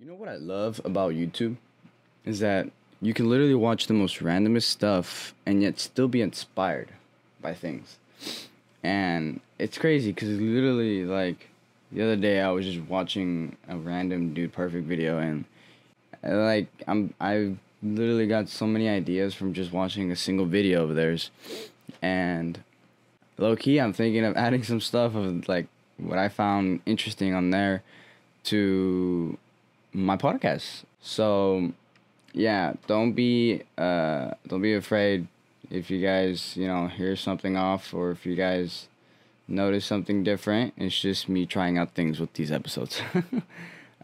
You know what I love about YouTube is that you can literally watch the most randomest stuff and yet still be inspired by things. And it's crazy because literally, like, the other day I was just watching a random dude perfect video and uh, like I'm I literally got so many ideas from just watching a single video of theirs and low key I'm thinking of adding some stuff of like what I found interesting on there to my podcast. So yeah, don't be uh don't be afraid if you guys, you know, hear something off or if you guys notice something different. It's just me trying out things with these episodes.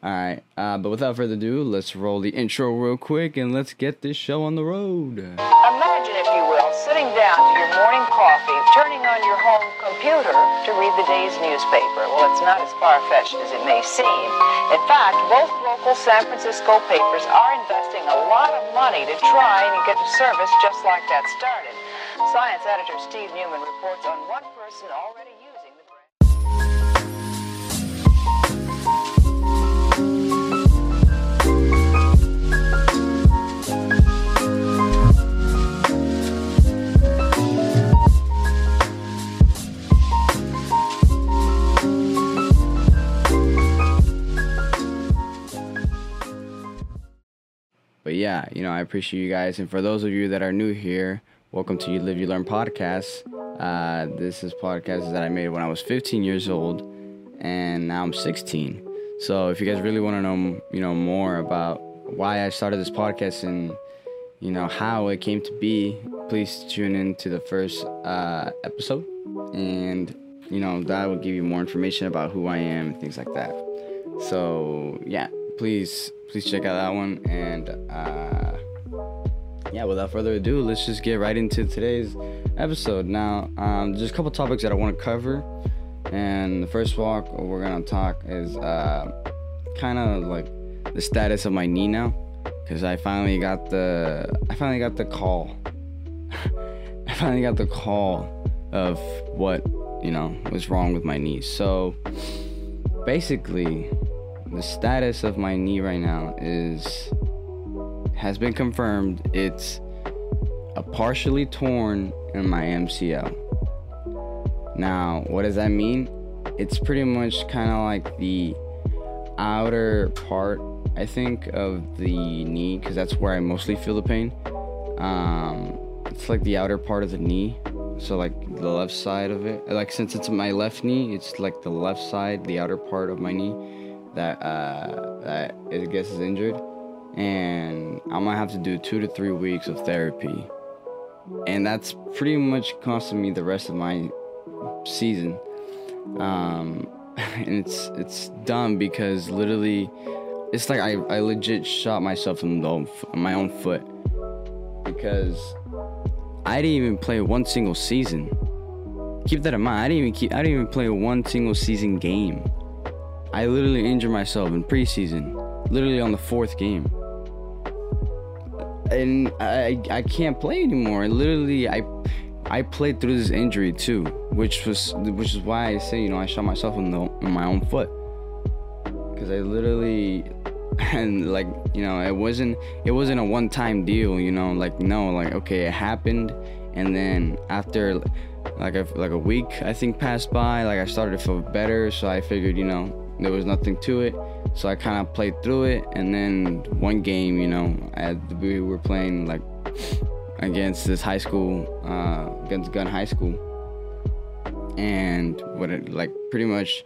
All right, uh, but without further ado, let's roll the intro real quick and let's get this show on the road. Imagine, if you will, sitting down to your morning coffee, turning on your home computer to read the day's newspaper. Well, it's not as far fetched as it may seem. In fact, both local San Francisco papers are investing a lot of money to try and get a service just like that started. Science editor Steve Newman reports on one person already yeah, you know, I appreciate you guys. And for those of you that are new here, welcome to You Live, You Learn podcast. Uh, this is podcast that I made when I was 15 years old, and now I'm 16. So if you guys really want to know, you know, more about why I started this podcast and you know how it came to be, please tune in to the first uh, episode, and you know that will give you more information about who I am and things like that. So yeah, please please check out that one and uh, yeah, without further ado, let's just get right into today's episode. Now, um, there's a couple topics that I want to cover, and the first walk we're gonna talk is uh, kind of like the status of my knee now, because I finally got the I finally got the call. I finally got the call of what you know was wrong with my knee. So basically, the status of my knee right now is has been confirmed. It's a partially torn in my MCL. Now, what does that mean? It's pretty much kind of like the outer part, I think, of the knee, because that's where I mostly feel the pain. Um, it's like the outer part of the knee, so like the left side of it. Like since it's my left knee, it's like the left side, the outer part of my knee that uh, that I guess is injured, and I'm gonna have to do two to three weeks of therapy, and that's pretty much costing me the rest of my season. Um, and it's it's dumb because literally, it's like I, I legit shot myself in the my own foot because I didn't even play one single season. Keep that in mind. I didn't even keep. I didn't even play one single season game. I literally injured myself in preseason, literally on the fourth game. And I I can't play anymore. I literally I I played through this injury too, which was which is why I say you know I shot myself in the in my own foot because I literally and like you know it wasn't it wasn't a one time deal you know like no like okay it happened and then after like a, like a week I think passed by like I started to feel better so I figured you know there was nothing to it. So I kind of played through it and then one game you know we were playing like against this high school uh, Gunn High School. And what it like pretty much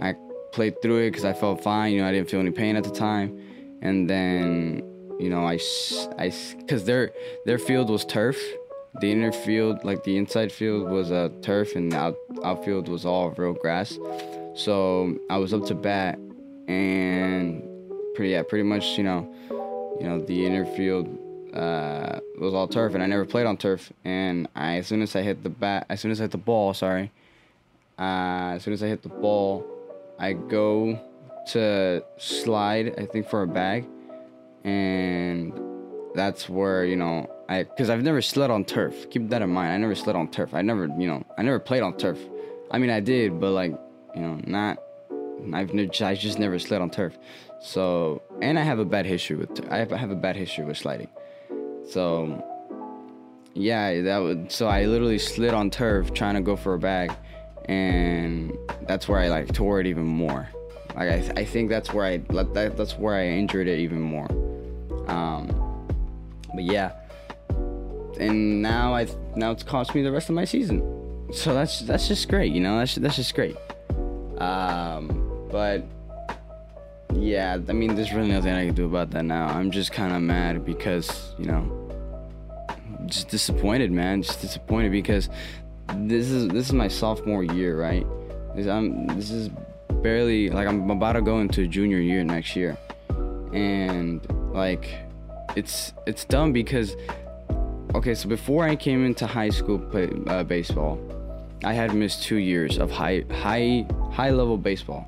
I played through it because I felt fine you know I didn't feel any pain at the time. And then you know I I because their their field was turf. The inner field like the inside field was a uh, turf and the out, outfield was all real grass so I was up to bat and pretty yeah pretty much you know you know the inner field uh, was all turf and I never played on turf. And I as soon as I hit the bat as soon as I hit the ball sorry uh, as soon as I hit the ball I go to slide I think for a bag. And that's where you know I because I've never slid on turf. Keep that in mind. I never slid on turf. I never you know I never played on turf. I mean I did but like you know not I've I just never slid on turf So, and I have a bad history with I have, I have a bad history with sliding. So, yeah, that would so I literally slid on turf trying to go for a bag, and that's where I like tore it even more. Like I, I think that's where I that, that's where I injured it even more. Um, but yeah, and now I now it's cost me the rest of my season. So that's that's just great, you know. That's that's just great. Um, but yeah, I mean, there's really nothing I can do about that now. I'm just kind of mad because you know, just disappointed, man. Just disappointed because this is this is my sophomore year, right? This, I'm this is barely like I'm about to go into junior year next year, and like it's it's dumb because okay, so before I came into high school play, uh, baseball, I had missed two years of high high high level baseball.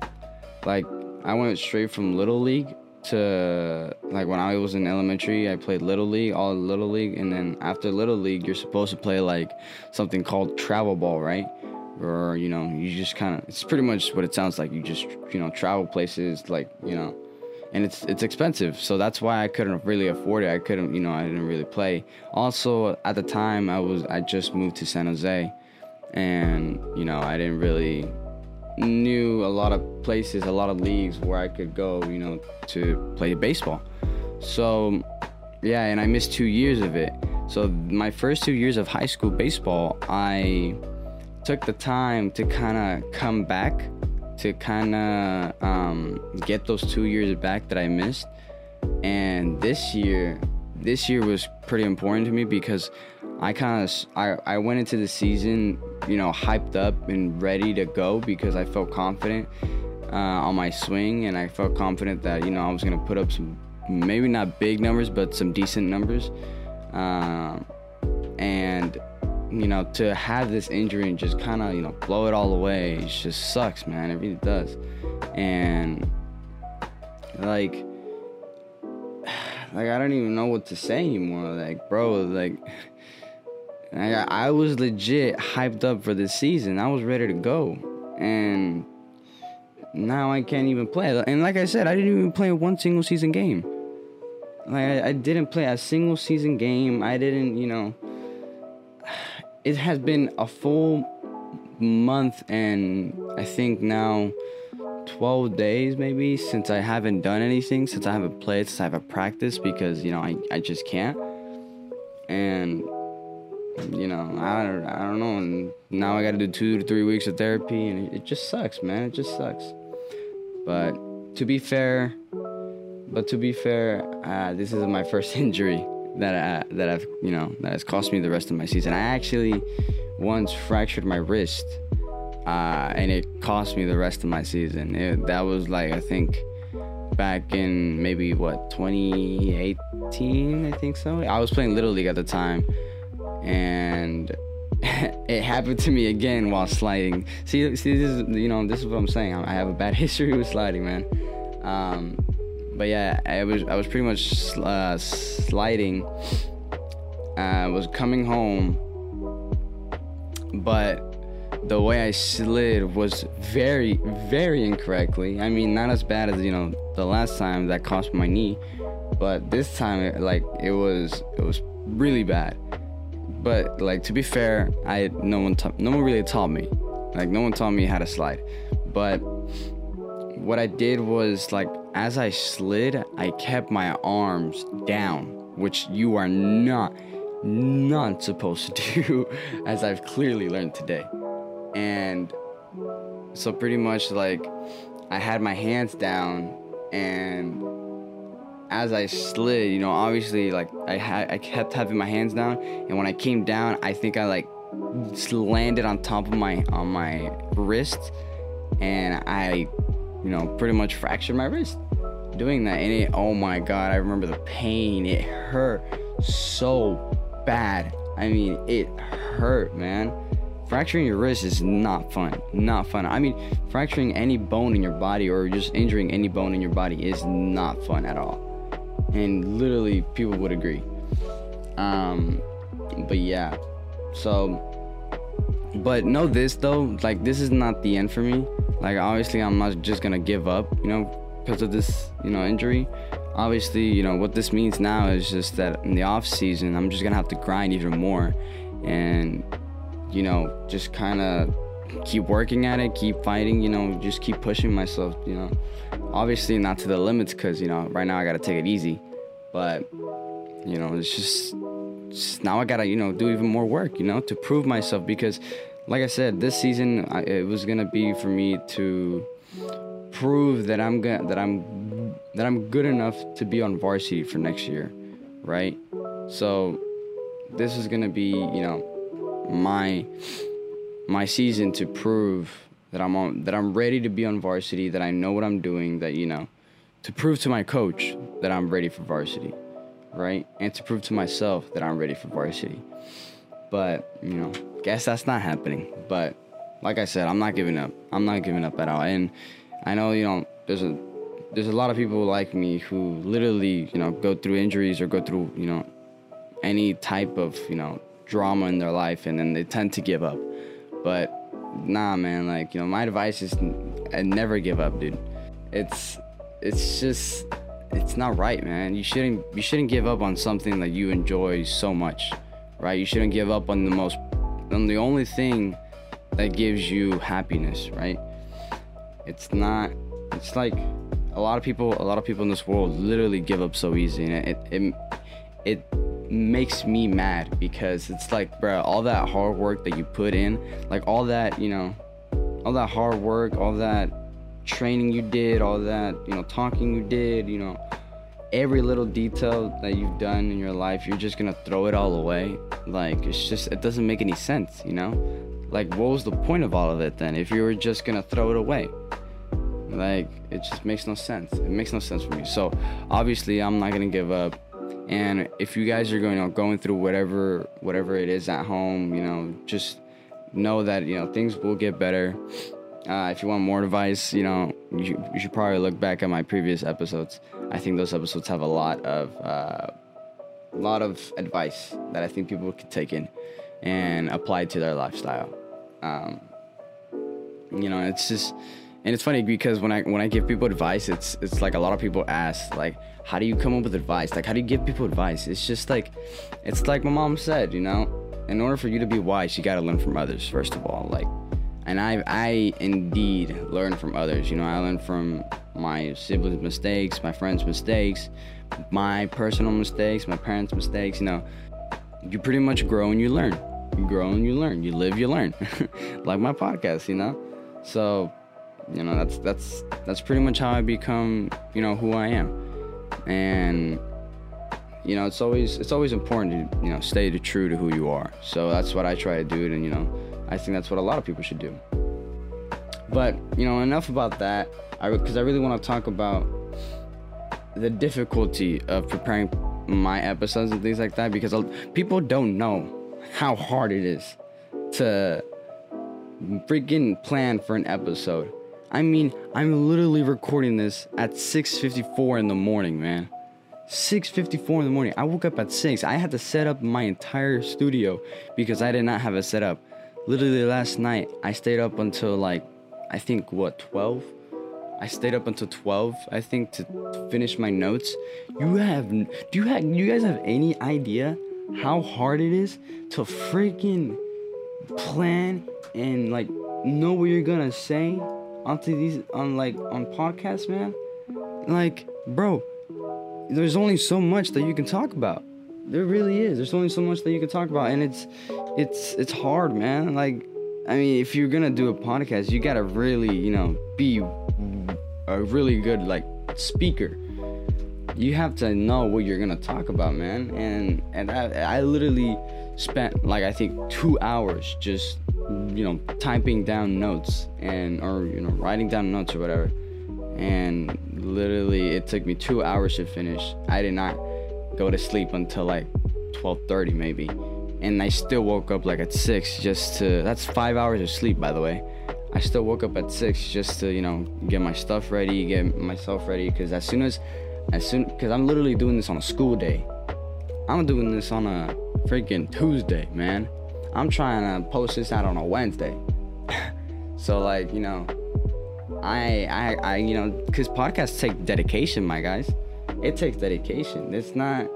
Like I went straight from little league to like when I was in elementary, I played little league, all little league, and then after little league, you're supposed to play like something called travel ball, right? Or you know, you just kind of it's pretty much what it sounds like. You just you know travel places like you know, and it's it's expensive, so that's why I couldn't really afford it. I couldn't you know I didn't really play. Also at the time I was I just moved to San Jose, and you know I didn't really knew a lot of places, a lot of leagues where I could go, you know, to play baseball. So, yeah, and I missed two years of it. So, my first two years of high school baseball, I took the time to kind of come back, to kind of um, get those two years back that I missed. And this year, this year was pretty important to me because I kind of I, I went into the season, you know, hyped up and ready to go because I felt confident uh, on my swing and I felt confident that you know I was gonna put up some maybe not big numbers but some decent numbers, um, and you know to have this injury and just kind of you know blow it all away, it just sucks, man. It really does, and like like I don't even know what to say anymore. Like, bro, like I, I was legit hyped up for this season. I was ready to go, and now I can't even play. And like I said, I didn't even play one single season game. Like I, I didn't play a single season game. I didn't, you know. It has been a full month and I think now 12 days maybe since I haven't done anything, since I haven't played, since I haven't practiced because, you know, I, I just can't. And, you know, I don't, I don't know. And now I got to do two to three weeks of therapy and it, it just sucks, man. It just sucks. But to be fair, but to be fair, uh, this is my first injury that I, that I've you know that has cost me the rest of my season. I actually once fractured my wrist, uh, and it cost me the rest of my season. It, that was like I think back in maybe what 2018, I think so. I was playing little league at the time, and it happened to me again while sliding. See, see, this is you know this is what I'm saying. I have a bad history with sliding, man. Um, but yeah, I was I was pretty much uh, sliding. I uh, was coming home, but the way I slid was very very incorrectly. I mean, not as bad as you know the last time that cost my knee, but this time it, like it was it was really bad. But like to be fair, I no one ta- no one really taught me. Like no one taught me how to slide. But what I did was like as I slid, I kept my arms down, which you are not not supposed to do as I've clearly learned today. And so pretty much like I had my hands down and as I slid, you know, obviously like I I kept having my hands down and when I came down, I think I like landed on top of my on my wrist and I you know, pretty much fractured my wrist doing that. And it, oh my God, I remember the pain. It hurt so bad. I mean, it hurt, man. Fracturing your wrist is not fun. Not fun. I mean, fracturing any bone in your body or just injuring any bone in your body is not fun at all. And literally, people would agree. Um, but yeah. So, but know this though, like, this is not the end for me. Like obviously I'm not just gonna give up, you know, because of this, you know, injury. Obviously, you know what this means now is just that in the off season, I'm just gonna have to grind even more, and you know, just kind of keep working at it, keep fighting, you know, just keep pushing myself, you know. Obviously, not to the limits because, you know, right now I got to take it easy. But, you know, it's just, just, now I got to, you know, do even more work, you know, to prove myself because, like I said, this season I, it was going to be for me to prove that I'm good, that I'm, that I'm good enough to be on varsity for next year, right? So, this is going to be, you know, my my season to prove that I'm on that I'm ready to be on varsity, that I know what I'm doing, that you know, to prove to my coach that I'm ready for varsity, right? And to prove to myself that I'm ready for varsity. But, you know, guess that's not happening. But like I said, I'm not giving up. I'm not giving up at all. And I know, you know, there's a there's a lot of people like me who literally, you know, go through injuries or go through, you know, any type of, you know, drama in their life and then they tend to give up. But nah, man, like, you know, my advice is n- never give up, dude. It's it's just it's not right, man. You shouldn't you shouldn't give up on something that you enjoy so much, right? You shouldn't give up on the most on the only thing that gives you happiness, right? It's not it's like a lot of people a lot of people in this world literally give up so easy and it it, it makes me mad because it's like, bro, all that hard work that you put in, like all that, you know, all that hard work, all that training you did, all that, you know, talking you did, you know, every little detail that you've done in your life, you're just gonna throw it all away. Like, it's just, it doesn't make any sense, you know? Like, what was the point of all of it then if you were just gonna throw it away? Like, it just makes no sense. It makes no sense for me. So, obviously, I'm not gonna give up and if you guys are going, you know, going through whatever whatever it is at home, you know, just know that you know things will get better. Uh, if you want more advice, you know, you, you, should probably look back at my previous episodes. I think those episodes have a lot of uh, a lot of advice that I think people could take in and apply to their lifestyle. Um, you know, it's just and it's funny because when I when I give people advice, it's it's like a lot of people ask like, how do you come up with advice? Like, how do you give people advice? It's just like, it's like my mom said, you know, in order for you to be wise, you gotta learn from others first of all. Like, and I I indeed learn from others. You know, I learn from my siblings' mistakes, my friends' mistakes, my personal mistakes, my parents' mistakes. You know, you pretty much grow and you learn. You grow and you learn. You live, you learn. like my podcast, you know. So you know that's that's that's pretty much how i become you know who i am. And you know it's always it's always important to you know stay true to who you are. So that's what i try to do and you know i think that's what a lot of people should do. But you know enough about that. I because i really want to talk about the difficulty of preparing my episodes and things like that because people don't know how hard it is to freaking plan for an episode I mean, I'm literally recording this at 6:54 in the morning, man. 6:54 in the morning. I woke up at 6. I had to set up my entire studio because I did not have it set up. Literally last night, I stayed up until like I think what 12. I stayed up until 12, I think, to finish my notes. You have, do you have, you guys have any idea how hard it is to freaking plan and like know what you're gonna say onto these on like on podcasts, man. Like, bro, there's only so much that you can talk about. There really is. There's only so much that you can talk about, and it's it's it's hard, man. Like, I mean, if you're gonna do a podcast, you gotta really, you know, be a really good like speaker. You have to know what you're gonna talk about, man. And and I, I literally spent like I think two hours just you know typing down notes and or you know writing down notes or whatever. And literally it took me two hours to finish. I did not go to sleep until like 12.30 maybe. And i still woke up like at 6 just to that's five hours of sleep by the way. I still woke up at 6 just to you know get my stuff ready get myself ready because as soon as as soon because i'm literally doing this on a school day. I'm doing this on a freaking tuesday man I'm trying to post this out on a Wednesday. so like, you know, I, I, I, you know, because podcasts take dedication, my guys. It takes dedication. It's not,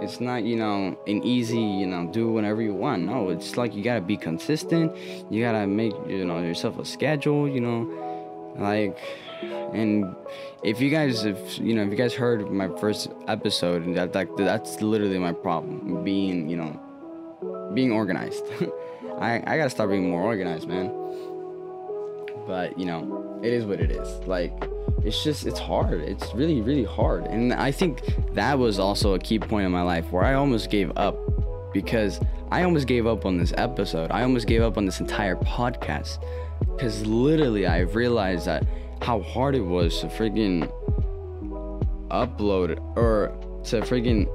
it's not, you know, an easy, you know, do whenever you want. No, it's like you gotta be consistent. You gotta make, you know, yourself a schedule. You know, like, and if you guys, if you know, if you guys heard my first episode, that like that's literally my problem, being, you know, being organized. I, I gotta start being more organized, man. But you know, it is what it is. Like, it's just it's hard. It's really really hard, and I think that was also a key point in my life where I almost gave up because I almost gave up on this episode. I almost gave up on this entire podcast because literally I realized that how hard it was to freaking upload or to freaking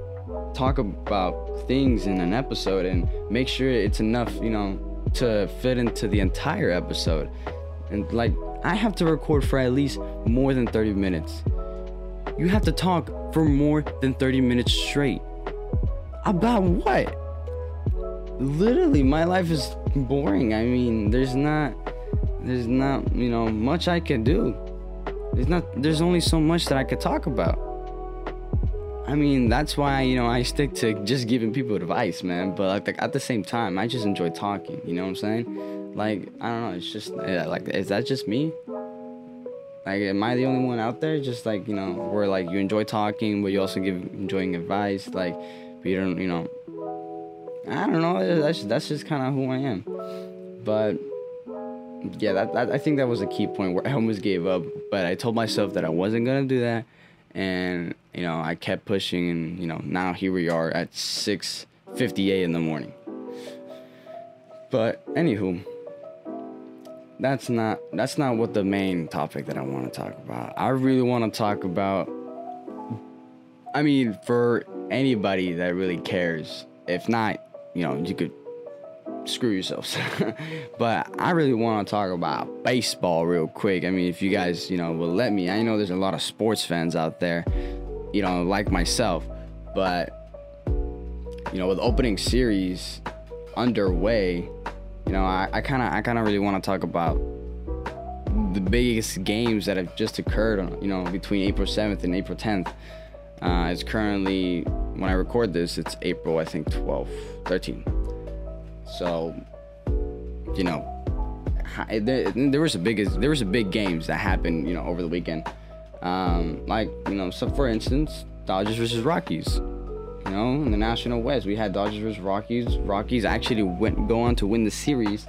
talk about things in an episode and make sure it's enough, you know, to fit into the entire episode. And like, I have to record for at least more than 30 minutes. You have to talk for more than 30 minutes straight. About what? Literally, my life is boring. I mean, there's not, there's not, you know, much I can do. There's not, there's only so much that I could talk about. I mean, that's why you know I stick to just giving people advice, man. But like at the same time, I just enjoy talking. You know what I'm saying? Like I don't know. It's just like is that just me? Like, am I the only one out there? Just like you know, where like you enjoy talking, but you also give enjoying advice. Like, but you don't, you know. I don't know. That's that's just kind of who I am. But yeah, that, that I think that was a key point where I almost gave up. But I told myself that I wasn't gonna do that and you know I kept pushing, and you know now here we are at 6:58 in the morning. But anywho, that's not that's not what the main topic that I want to talk about. I really want to talk about. I mean, for anybody that really cares, if not, you know, you could screw yourselves. but I really want to talk about baseball real quick. I mean, if you guys, you know, will let me. I know there's a lot of sports fans out there, you know, like myself, but you know, with opening series underway, you know, I kind of I kind of really want to talk about the biggest games that have just occurred, you know, between April 7th and April 10th. Uh, it's currently, when I record this, it's April, I think, 12th, 13th. So, you know, there, there was a big there was a big games that happened, you know, over the weekend. Um, like you know, so for instance, Dodgers versus Rockies. You know, in the National West, we had Dodgers versus Rockies. Rockies actually went go on to win the series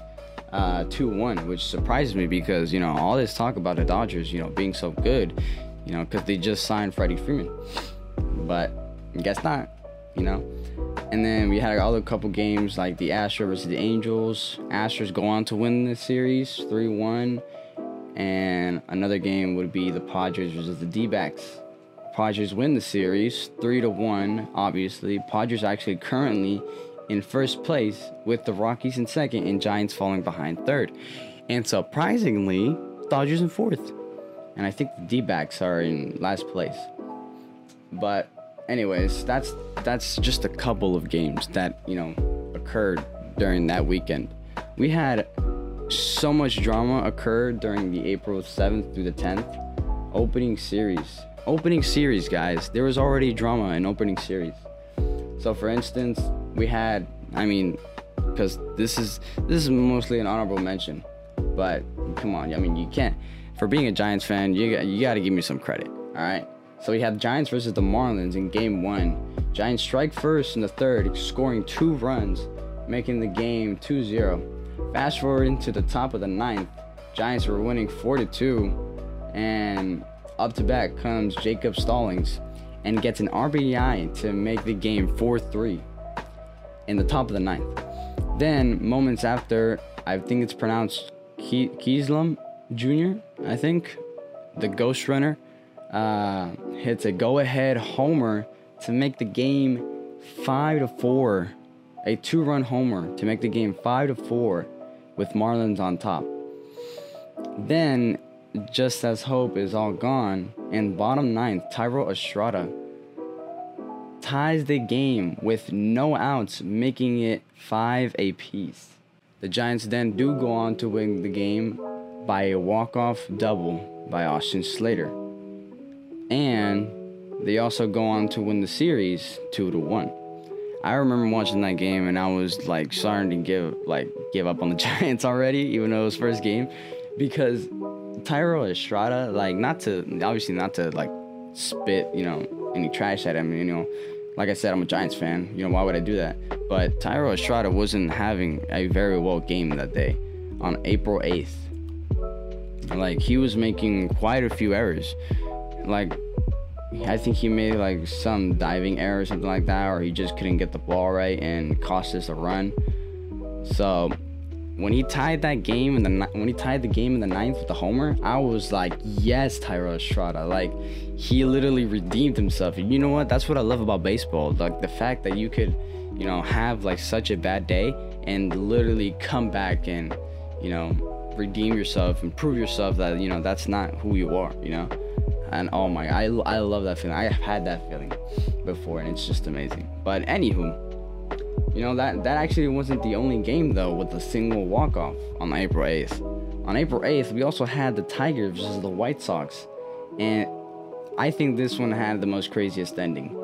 uh, 2-1, which surprised me because you know all this talk about the Dodgers, you know, being so good, you know, because they just signed Freddie Freeman, but guess not. You know, and then we had other couple games like the Astros versus the Angels. Astros go on to win the series 3 1. And another game would be the Padres versus the D backs. Padres win the series 3 to 1, obviously. Padres actually currently in first place with the Rockies in second and Giants falling behind third. And surprisingly, Dodgers in fourth. And I think the D backs are in last place. But anyways, that's that's just a couple of games that you know occurred during that weekend. We had so much drama occur during the April 7th through the 10th opening series. Opening series, guys. There was already drama in opening series. So, for instance, we had, I mean, because this is this is mostly an honorable mention, but come on, I mean, you can't. For being a Giants fan, you you got to give me some credit. All right. So we have Giants versus the Marlins in game one. Giants strike first in the third, scoring two runs, making the game 2 0. Fast forward into the top of the ninth, Giants were winning 4 2, and up to bat comes Jacob Stallings and gets an RBI to make the game 4 3 in the top of the ninth. Then, moments after, I think it's pronounced Ke- Jr., I think, the ghost runner uh, hits a go-ahead homer to make the game five to four. A two-run homer to make the game five to four, with Marlins on top. Then, just as hope is all gone, in bottom ninth, Thairo Estrada ties the game with no outs, making it five apiece. The Giants then do go on to win the game by a walk-off double by Austin Slater. And they also go on to win the series 2 to 1. I remember watching that game and I was like starting to give like give up on the Giants already, even though it was first game, because Thairo Estrada, like not to obviously not to like spit, you know, any trash at him, you know. Like I said, I'm a Giants fan. You know, why would I do that? But Thairo Estrada wasn't having a very well game that day on April 8th. Like he was making quite a few errors. Like I think he made like some diving error or something like that, or he just couldn't get the ball right and cost us a run. So when he tied that game in the when he tied the game in the ninth with the homer, I was like, yes, Thairo Estrada. Like he literally redeemed himself. And you know what? That's what I love about baseball. Like the fact that you could, you know, have like such a bad day and literally come back and, you know, redeem yourself and prove yourself that you know that's not who you are. You know and oh my I, I love that feeling. I have had that feeling before and it's just amazing. But anywho you know that that actually wasn't the only game though with a single walk-off on april 8th on april 8th we also had the tigers versus the white sox. And i think this one had the most craziest ending.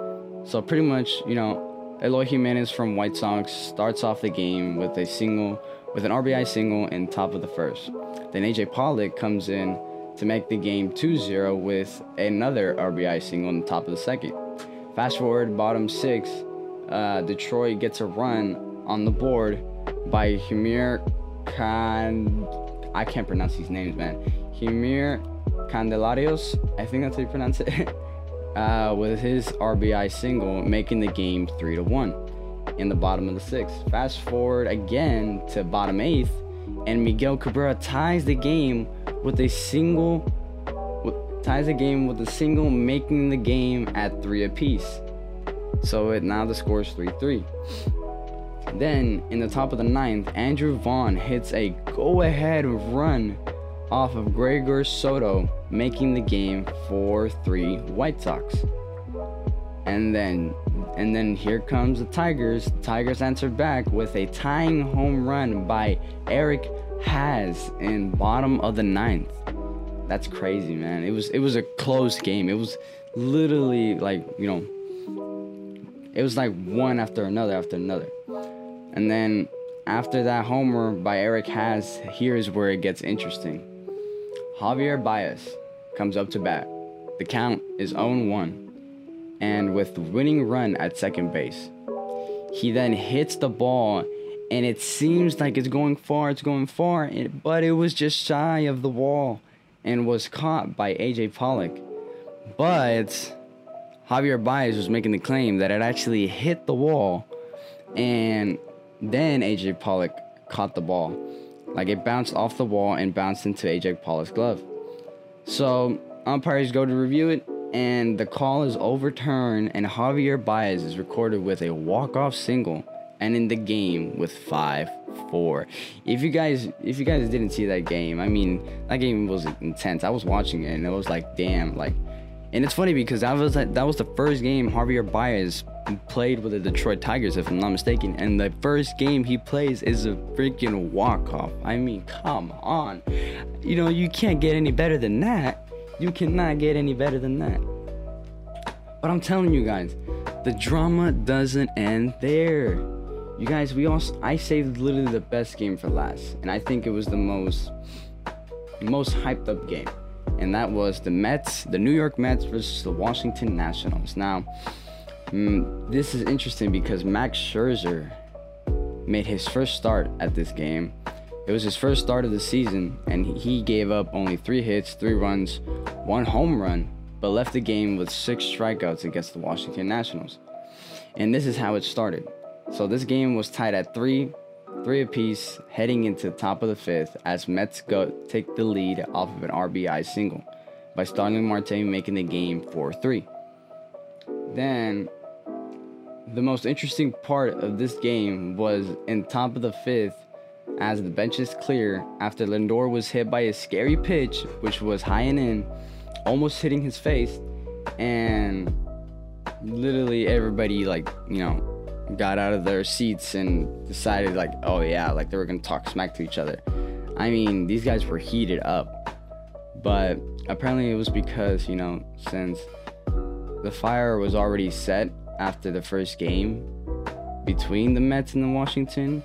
So pretty much you know eloy jimenez from white sox starts off the game with a single with an rbi single in top of the first. Then aj pollock comes in to make the game 2-0 with another RBI single on the top of the second. Fast forward bottom six, uh, Detroit gets a run on the board by Jeimer Can. I can't pronounce these names, man. Jeimer Candelarios, I think that's how you pronounce it. uh, with his RBI single, making the game three to one in the bottom of the sixth. Fast forward again to bottom eighth, and Miguel Cabrera ties the game with a single ties the game with a single making the game at three apiece. So it now the score is 3-3. Then in the top of the ninth, Andrew Vaughn hits a go-ahead run off of Gregory Soto, making the game 4-3 White Sox. And then and then here comes the Tigers. Tigers answered back with a tying home run by Eric Haase in bottom of the ninth. That's crazy, man. It was it was a close game. It was literally like you know, it was like one after another after another, and then after that homer by Eric Haase, here's where it gets interesting. Javier Baez comes up to bat. The count is 0-1, and with winning run at second base, he then hits the ball and it seems like it's going far, it's going far, but it was just shy of the wall and was caught by AJ Pollock. But Javier Baez was making the claim that it actually hit the wall and then AJ Pollock caught the ball. Like it bounced off the wall and bounced into AJ Pollock's glove. So umpires go to review it and the call is overturned and Javier Baez is recorded with a walk-off single and in the game with 5-4. If you guys if you guys didn't see that game, I mean, that game was intense. I was watching it and it was like, damn, like and it's funny because that was that was the first game Javier Baez played with the Detroit Tigers, if I'm not mistaken. And the first game he plays is a freaking walk-off. I mean, come on. You know, you can't get any better than that. You cannot get any better than that. But I'm telling you guys, the drama doesn't end there. You guys, we also I saved literally the best game for last, and I think it was the most most hyped up game, and that was the Mets, the New York Mets versus the Washington Nationals. Now, mm, this is interesting because Max Scherzer made his first start at this game. It was his first start of the season, and he gave up only three hits, three runs, one home run, but left the game with six strikeouts against the Washington Nationals. And this is how it started. So this game was tied at three, three apiece, heading into the top of the fifth as Mets go take the lead off of an RBI single by Starling Marte making the game 4-3. Then the most interesting part of this game was in top of the fifth as the benches clear after Lindor was hit by a scary pitch which was high and in, almost hitting his face, and literally everybody like you know got out of their seats and decided like oh yeah like they were gonna talk smack to each other I mean, these guys were heated up. But apparently it was because, you know, since the fire was already set after the first game between the Mets and the Washington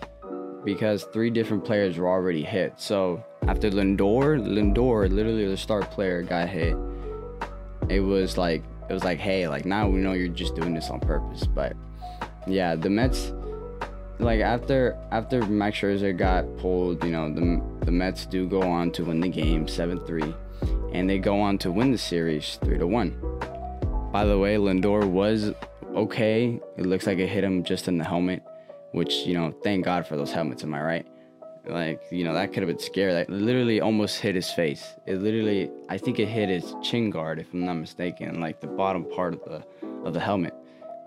because three different players were already hit. So after Lindor, Lindor, literally the star player, got hit. It was like it was like, hey, like now we know you're just doing this on purpose. But yeah, the Mets, like after after Max Scherzer got pulled, you know, the the Mets do go on to win the game seven three, and they go on to win the series three to one. By the way, Lindor was okay. It looks like it hit him just in the helmet, which you know, thank God for those helmets. Am I right? Like you know, that could have been scary. Like literally, almost hit his face. It literally, I think it hit his chin guard, if I'm not mistaken, like the bottom part of the of the helmet.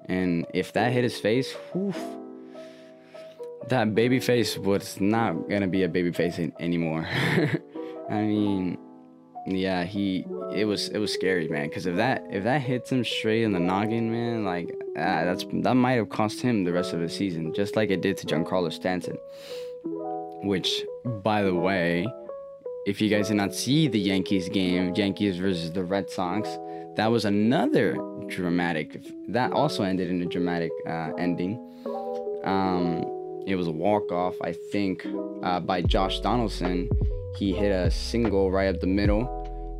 And if that hit his face, whew, that baby face was not gonna be a baby face anymore. I mean, yeah, he it was it was scary, man. Cause if that if that hits him straight in the noggin, man, like ah, that's that might have cost him the rest of the season, just like it did to Giancarlo Stanton. Which, by the way, if you guys did not see the Yankees game, Yankees versus the Red Sox, that was another dramatic. That also ended in a dramatic uh, ending. Um, it was a walk off, I think, uh, by Josh Donaldson. He hit a single right up the middle,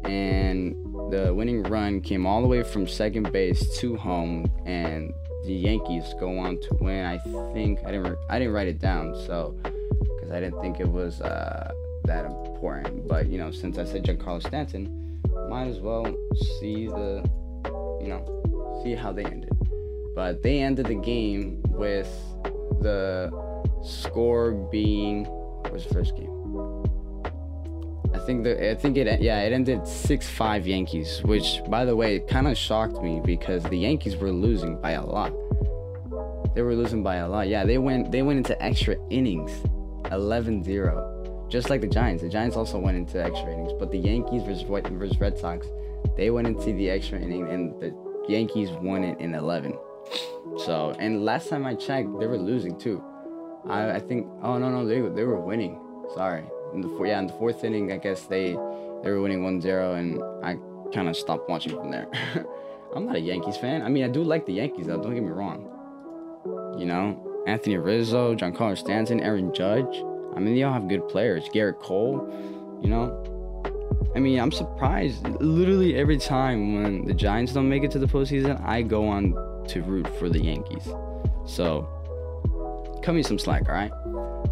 and the winning run came all the way from second base to home, and the Yankees go on to win. I think I didn't I didn't write it down, so because I didn't think it was uh, that important. But you know, since I said Giancarlo Stanton, might as well see the you know see how they ended. But they ended the game with the score being was the first game? I think the I think it yeah it ended six five Yankees, which by the way kind of shocked me because the Yankees were losing by a lot. They were losing by a lot. Yeah, they went they went into extra innings, 11-0, just like the Giants. The Giants also went into extra innings, but the Yankees versus versus Red Sox, they went into the extra inning and the Yankees won it in 11. So and last time I checked, they were losing too. I, I think oh no no they they were winning. Sorry, in the four, yeah in the fourth inning I guess they they were winning 1-0 and I kind of stopped watching from there. I'm not a Yankees fan. I mean I do like the Yankees though. Don't get me wrong. You know Anthony Rizzo, Giancarlo Stanton, Aaron Judge. I mean they all have good players. Gerrit Cole. You know. I mean, I'm surprised. Literally every time when the Giants don't make it to the postseason, I go on to root for the Yankees. So, cut me some slack, all right?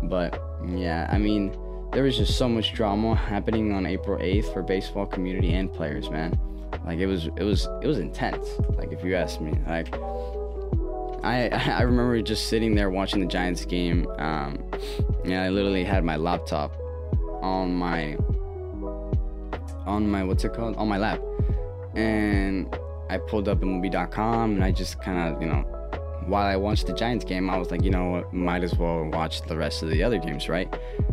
But yeah, I mean, there was just so much drama happening on April 8th for baseball community and players, man. Like it was, it was, it was intense. Like if you ask me, like I, I remember just sitting there watching the Giants game. Um, yeah, I literally had my laptop on my, on my what's it called, on my lap, and I pulled up MLB.com and I just kind of, you know, while I watched the Giants game, I was like, you know what, might as well watch the rest of the other games, right?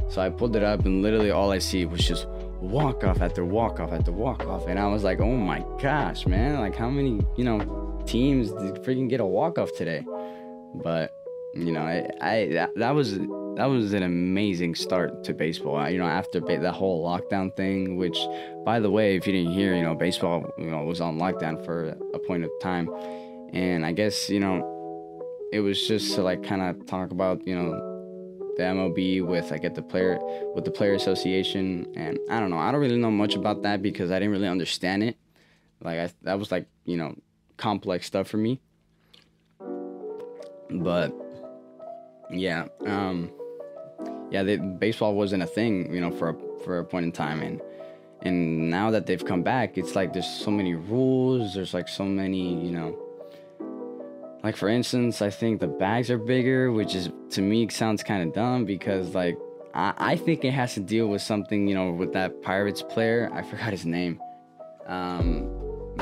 So I pulled it up and literally all I see was just walk off after walk off after walk off. And I was like, oh my gosh, man, like how many, you know, teams did freaking get a walk off today? But, you know, I, I that, that was that was an amazing start to baseball. You know, after ba- the whole lockdown thing, which, by the way, if you didn't hear, you know, baseball, you know, was on lockdown for a point of time, and I guess you know, it was just to like kind of talk about you know the MLB with like at the player with the player association, and I don't know, I don't really know much about that because I didn't really understand it. Like I, that was like you know complex stuff for me. But yeah, um, yeah, they, baseball wasn't a thing, you know, for a, for a point in time, and and now that they've come back, it's like there's so many rules. There's like so many, you know. Like for instance, I think the bags are bigger, which is to me sounds kind of dumb because like I, I think it has to deal with something, you know, with that Pirates player. I forgot his name. Um,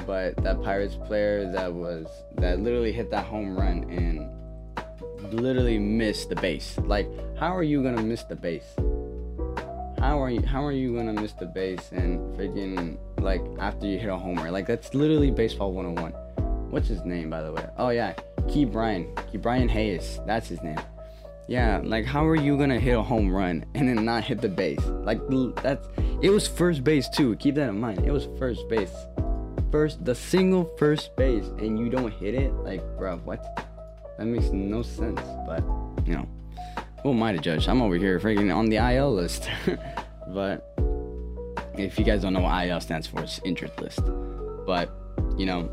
but that Pirates player that was that literally hit that home run and literally missed the base. Like, how are you gonna miss the base? How are you how are you gonna miss the base and freaking like after you hit a homer? Like that's literally baseball 101. What's his name by the way? Oh yeah, Ke'Bryan. Key Brian Hayes. That's his name. Yeah, like how are you gonna hit a home run and then not hit the base? Like that's it was first base too. Keep that in mind. It was first base, first the single first base, and you don't hit it. Like, bro, what? That makes no sense. But you know, who am I to judge? I'm over here freaking on the IL list. but if you guys don't know what IL stands for, it's injured list. But you know,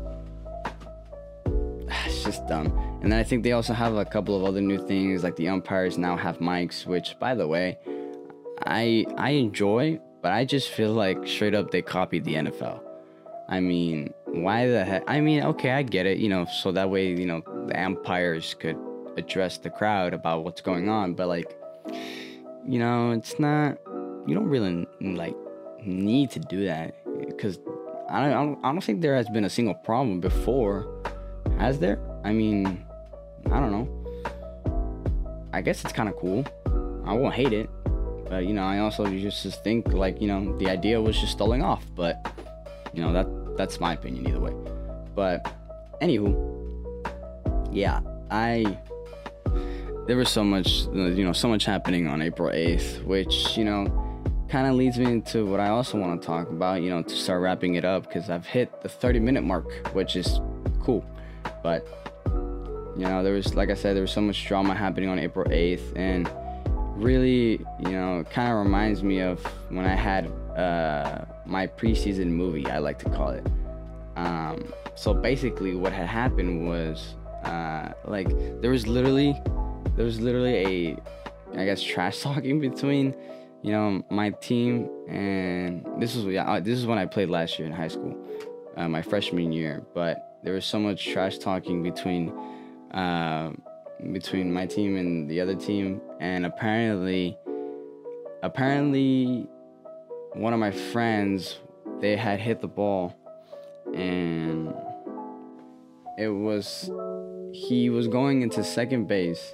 it's just dumb. And then I think they also have a couple of other new things, like the umpires now have mics, which, by the way, I I enjoy, but I just feel like straight up they copied the NFL. I mean, why the heck? I mean, okay, I get it, you know, so that way, you know, the umpires could address the crowd about what's going on, but like, you know, it's not. You don't really like need to do that because I don't, I don't. I don't think there has been a single problem before. Has there? I mean, I don't know. I guess it's kind of cool. I won't hate it, but you know, I also just, think like you know the idea was just stalling off. But you know that that's my opinion either way. But anywho, yeah, I there was so much you know so much happening on April 8th, which you know kind of leads me into what I also want to talk about. You know, to start wrapping it up because I've hit the 30 minute mark, which is. But you know, there was like I said, there was so much drama happening on April 8th, and really, you know, kind of reminds me of when I had uh, my preseason movie. I like to call it. Um, so basically, what had happened was uh, like there was literally there was literally a I guess trash talking between you know my team and this was uh, this is when I played last year in high school, uh, my freshman year. But there was so much trash talking between uh, between my team and the other team, and apparently, apparently, one of my friends they had hit the ball, and it was he was going into second base,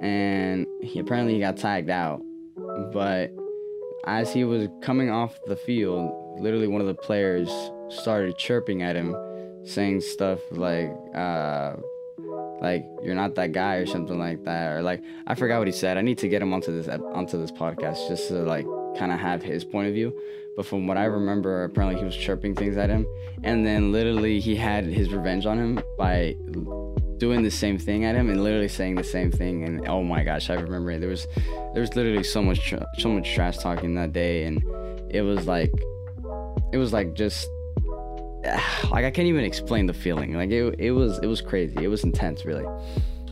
and he apparently he got tagged out, but as he was coming off the field, literally one of the players started chirping at him, saying stuff like. Uh, like you're not that guy or something like that or like I forgot what he said. I need to get him onto this onto this podcast just to like kind of have his point of view. But from what I remember, apparently he was chirping things at him, and then literally he had his revenge on him by doing the same thing at him and literally saying the same thing. And oh my gosh, I remember it. There was there was literally so much so much trash talking that day, and it was like it was like just like I can't even explain the feeling. Like it, it was it was crazy. It was intense, really.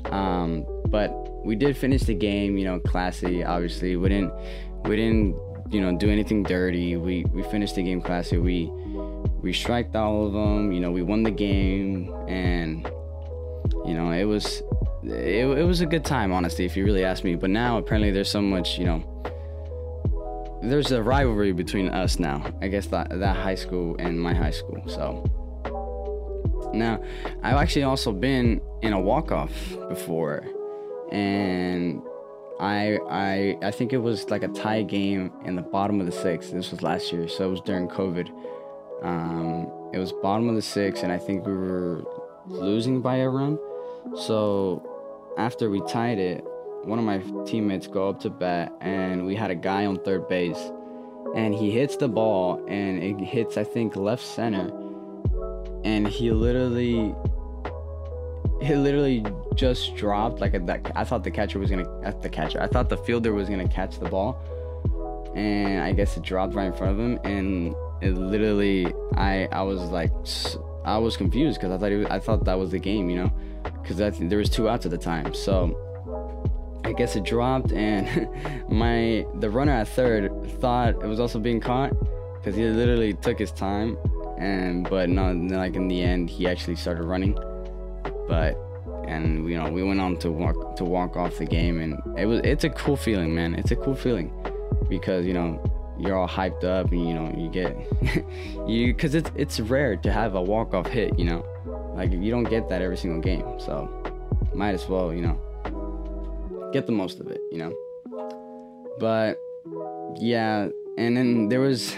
Um, but we did finish the game. You know, classy. Obviously, we didn't we didn't you know do anything dirty. We we finished the game classy. We we striked all of them. You know, we won the game, and you know it was it, it was a good time, honestly, if you really ask me. But now apparently there's so much you know there's a rivalry between us now. I guess that that high school and my high school. So now I've actually also been in a walk off before, and I I I think it was like a tie game in the bottom of the sixth. This was last year, so it was during COVID. Um, it was bottom of the sixth, and I think we were losing by a run. So after we tied it, one of my teammates go up to bat and we had a guy on third base and he hits the ball and it hits I think left center. And he literally he literally just dropped like I thought the catcher was gonna at the catcher I thought the fielder was gonna catch the ball. And I guess it dropped right in front of him and it literally I I was like I was confused because I thought I thought that was the game you know? Because there was two outs at the time. So I guess it dropped, and my the runner at third thought it was also being caught because he literally took his time, and but no, like in the end, he actually started running. But and you know we went on to walk to walk off the game, and it was it's a cool feeling, man. It's a cool feeling because you know you're all hyped up, and you know you get you because it's it's rare to have a walk off hit, you know, like you don't get that every single game, so might as well, you know get the most of it, you know. But yeah, and then there was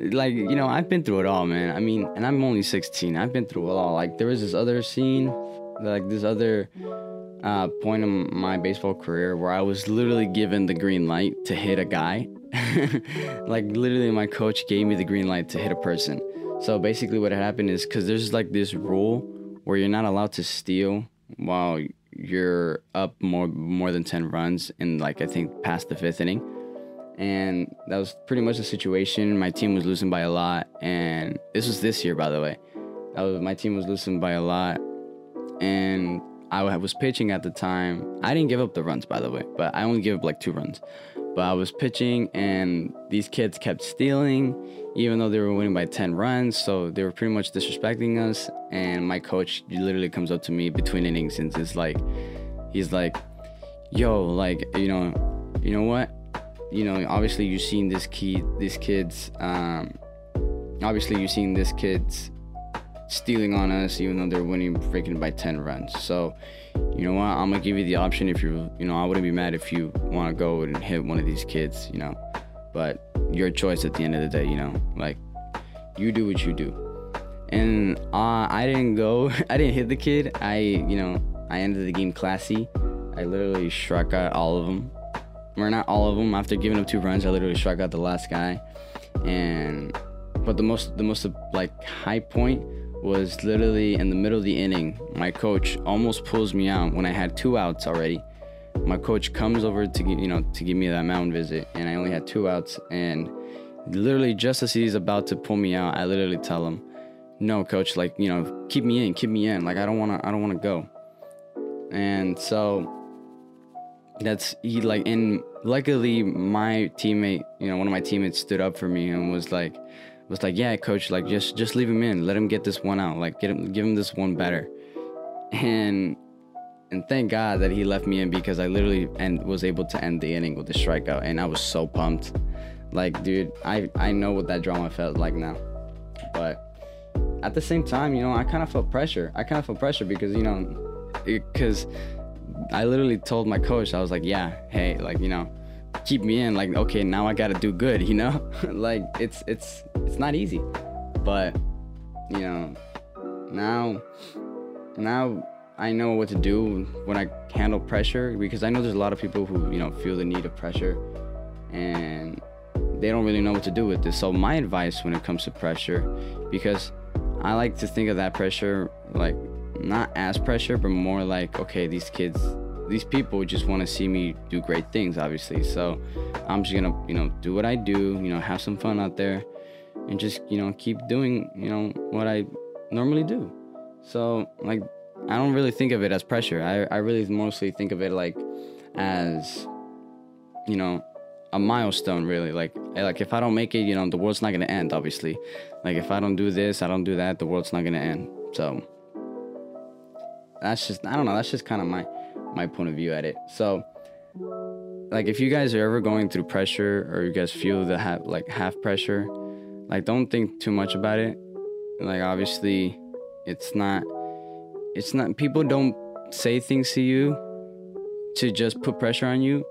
like you know I've been through it all, man. I mean, and I'm only 16. I've been through it all. Like there was this other scene, like this other uh, point in my baseball career where I was literally given the green light to hit a guy. like literally, my coach gave me the green light to hit a person. So basically, what happened is because there's like this rule where you're not allowed to steal while you're up more more than ten runs in like I think past the fifth inning, and that was pretty much the situation. My team was losing by a lot, and this was this year, by the way. Was my team was losing by a lot, and I was pitching at the time. I didn't give up the runs, by the way, but I only gave up like two runs. But I was pitching, and these kids kept stealing, even though they were winning by 10 runs. So they were pretty much disrespecting us. And my coach literally comes up to me between innings and is like, he's like, yo, like, you know, you know what? You know, obviously you've seen this kid, these kids, um, obviously you've seen this kid's stealing on us, even though they're winning freaking by 10 runs. So, you know what? I'm gonna give you the option if you, you know, I wouldn't be mad if you want to go and hit one of these kids, you know, but your choice at the end of the day, you know, like you do what you do. And uh, I didn't go, I didn't hit the kid. I, you know, I ended the game classy. I literally struck out all of them. Or not all of them. After giving up two runs, I literally struck out the last guy. And, but the most, the most like high point was literally in the middle of the inning. My coach almost pulls me out when I had two outs already. My coach comes over to you know to give me that mound visit, and I only had two outs. And literally, just as he's about to pull me out, I literally tell him, "No, coach, like you know, keep me in, keep me in. Like I don't wanna, I don't wanna go." And so that's he like and luckily my teammate you know one of my teammates stood up for me and was like was like, "Yeah, coach, like just just leave him in. Let him get this one out. Like get him give him this one better." And and thank God that he left me in because I literally and was able to end the inning with a strikeout and I was so pumped. Like, dude, I I know what that drama felt like now. But at the same time, you know, I kind of felt pressure. I kind of felt pressure because, you know, because I literally told my coach, I was like, yeah, hey, like, you know, keep me in like okay now i gotta do good you know? Like it's it's it's not easy. But you know now now i know what to do when i handle pressure because i know there's a lot of people who you know feel the need of pressure and they don't really know what to do with this. So my advice when it comes to pressure because i like to think of that pressure like not as pressure but more like okay these kids these people just want to see me do great things, obviously. So I'm just gonna, you know, do what I do, you know, have some fun out there, and just, you know, keep doing, you know, what I normally do. So like, I don't really think of it as pressure. I I really mostly think of it like as, you know, a milestone really like like if i don't make it you know the world's not gonna end obviously like if i don't do this i don't do that the world's not gonna end so that's just i don't know that's just kind of my my point of view at it. So, like, if you guys are ever going through pressure or you guys feel the half like half pressure, like, don't think too much about it. Like, obviously, it's not. It's not. People don't say things to you to just put pressure on you.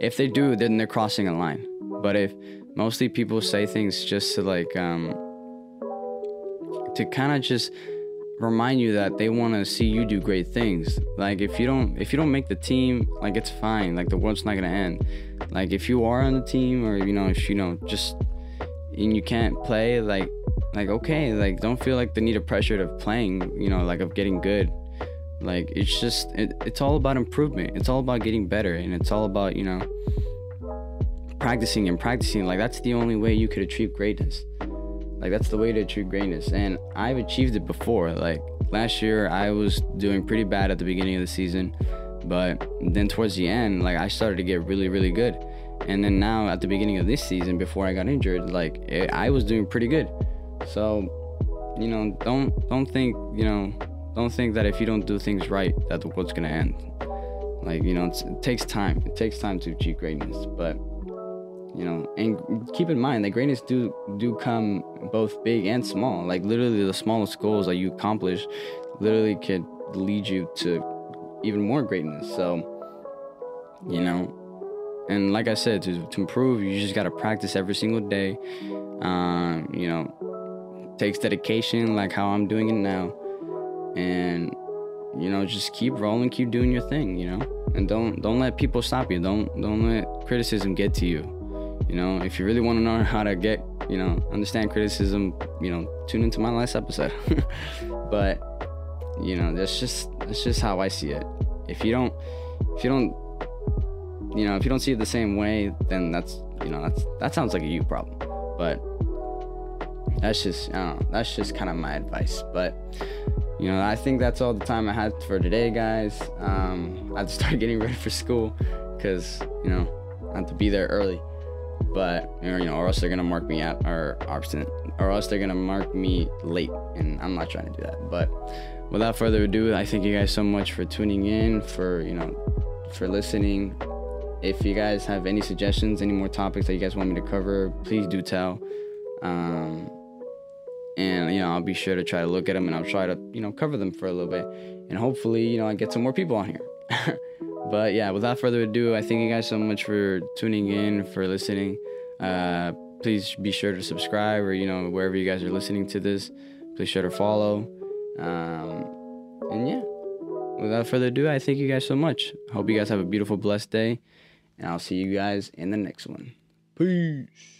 If they do, then they're crossing a line. But if mostly people say things just to like um to kind of just remind you that they want to see you do great things. Like if you don't if you don't make the team, like it's fine. Like the world's not gonna end. Like if you are on the team or you know if you know just and you can't play, like like okay, like don't feel like the need of pressure of playing. You know like of getting good. Like it's just it, it's all about improvement. It's all about getting better, and it's all about you know practicing and practicing. Like that's the only way you could achieve greatness. Like that's the way to achieve greatness. And I've achieved it before. Like last year I was doing pretty bad at the beginning of the season, but then towards the end, like I started to get really, really good. And then now at the beginning of this season, before I got injured, like it, I was doing pretty good. So, you know, don't don't think, you know, don't think that if you don't do things right, that the world's gonna end. Like, you know, it takes time. It takes time to achieve greatness, but you know and keep in mind that greatness do do come both big and small. Like literally the smallest goals that you accomplish literally could lead you to even more greatness. So you know and like i said to, to improve you just got to practice every single day. Um, you know takes dedication like how i'm doing it now. And you know, just keep rolling, keep doing your thing, you know, and don't don't let people stop you. Don't don't let criticism get to you. You know, if you really want to know how to get, you know, understand criticism, you know, tune into my last episode. but you know, that's just that's just how I see it. If you don't if you don't you know, if you don't see it the same way, then that's you know, that's that sounds like a you problem. But that's just I don't know, that's just kind of my advice. But you know, I think that's all the time I had for today, guys. Um, I had to start getting ready for school because you know I have to be there early. But you know, or else they're gonna mark me out or absent, or else they're gonna mark me late, and I'm not trying to do that. But without further ado, I thank you guys so much for tuning in, for you know, for listening. If you guys have any suggestions, any more topics that you guys want me to cover, please do tell. Um, and you know I'll be sure to try to look at them and I'll try to you know cover them for a little bit and hopefully you know I get some more people on here. but yeah, without further ado, I thank you guys so much for tuning in, for listening. Uh, please be sure to subscribe or you know wherever you guys are listening to this, please sure to follow. Um, and yeah, without further ado, I thank you guys so much. Hope you guys have a beautiful, blessed day, and I'll see you guys in the next one. Peace.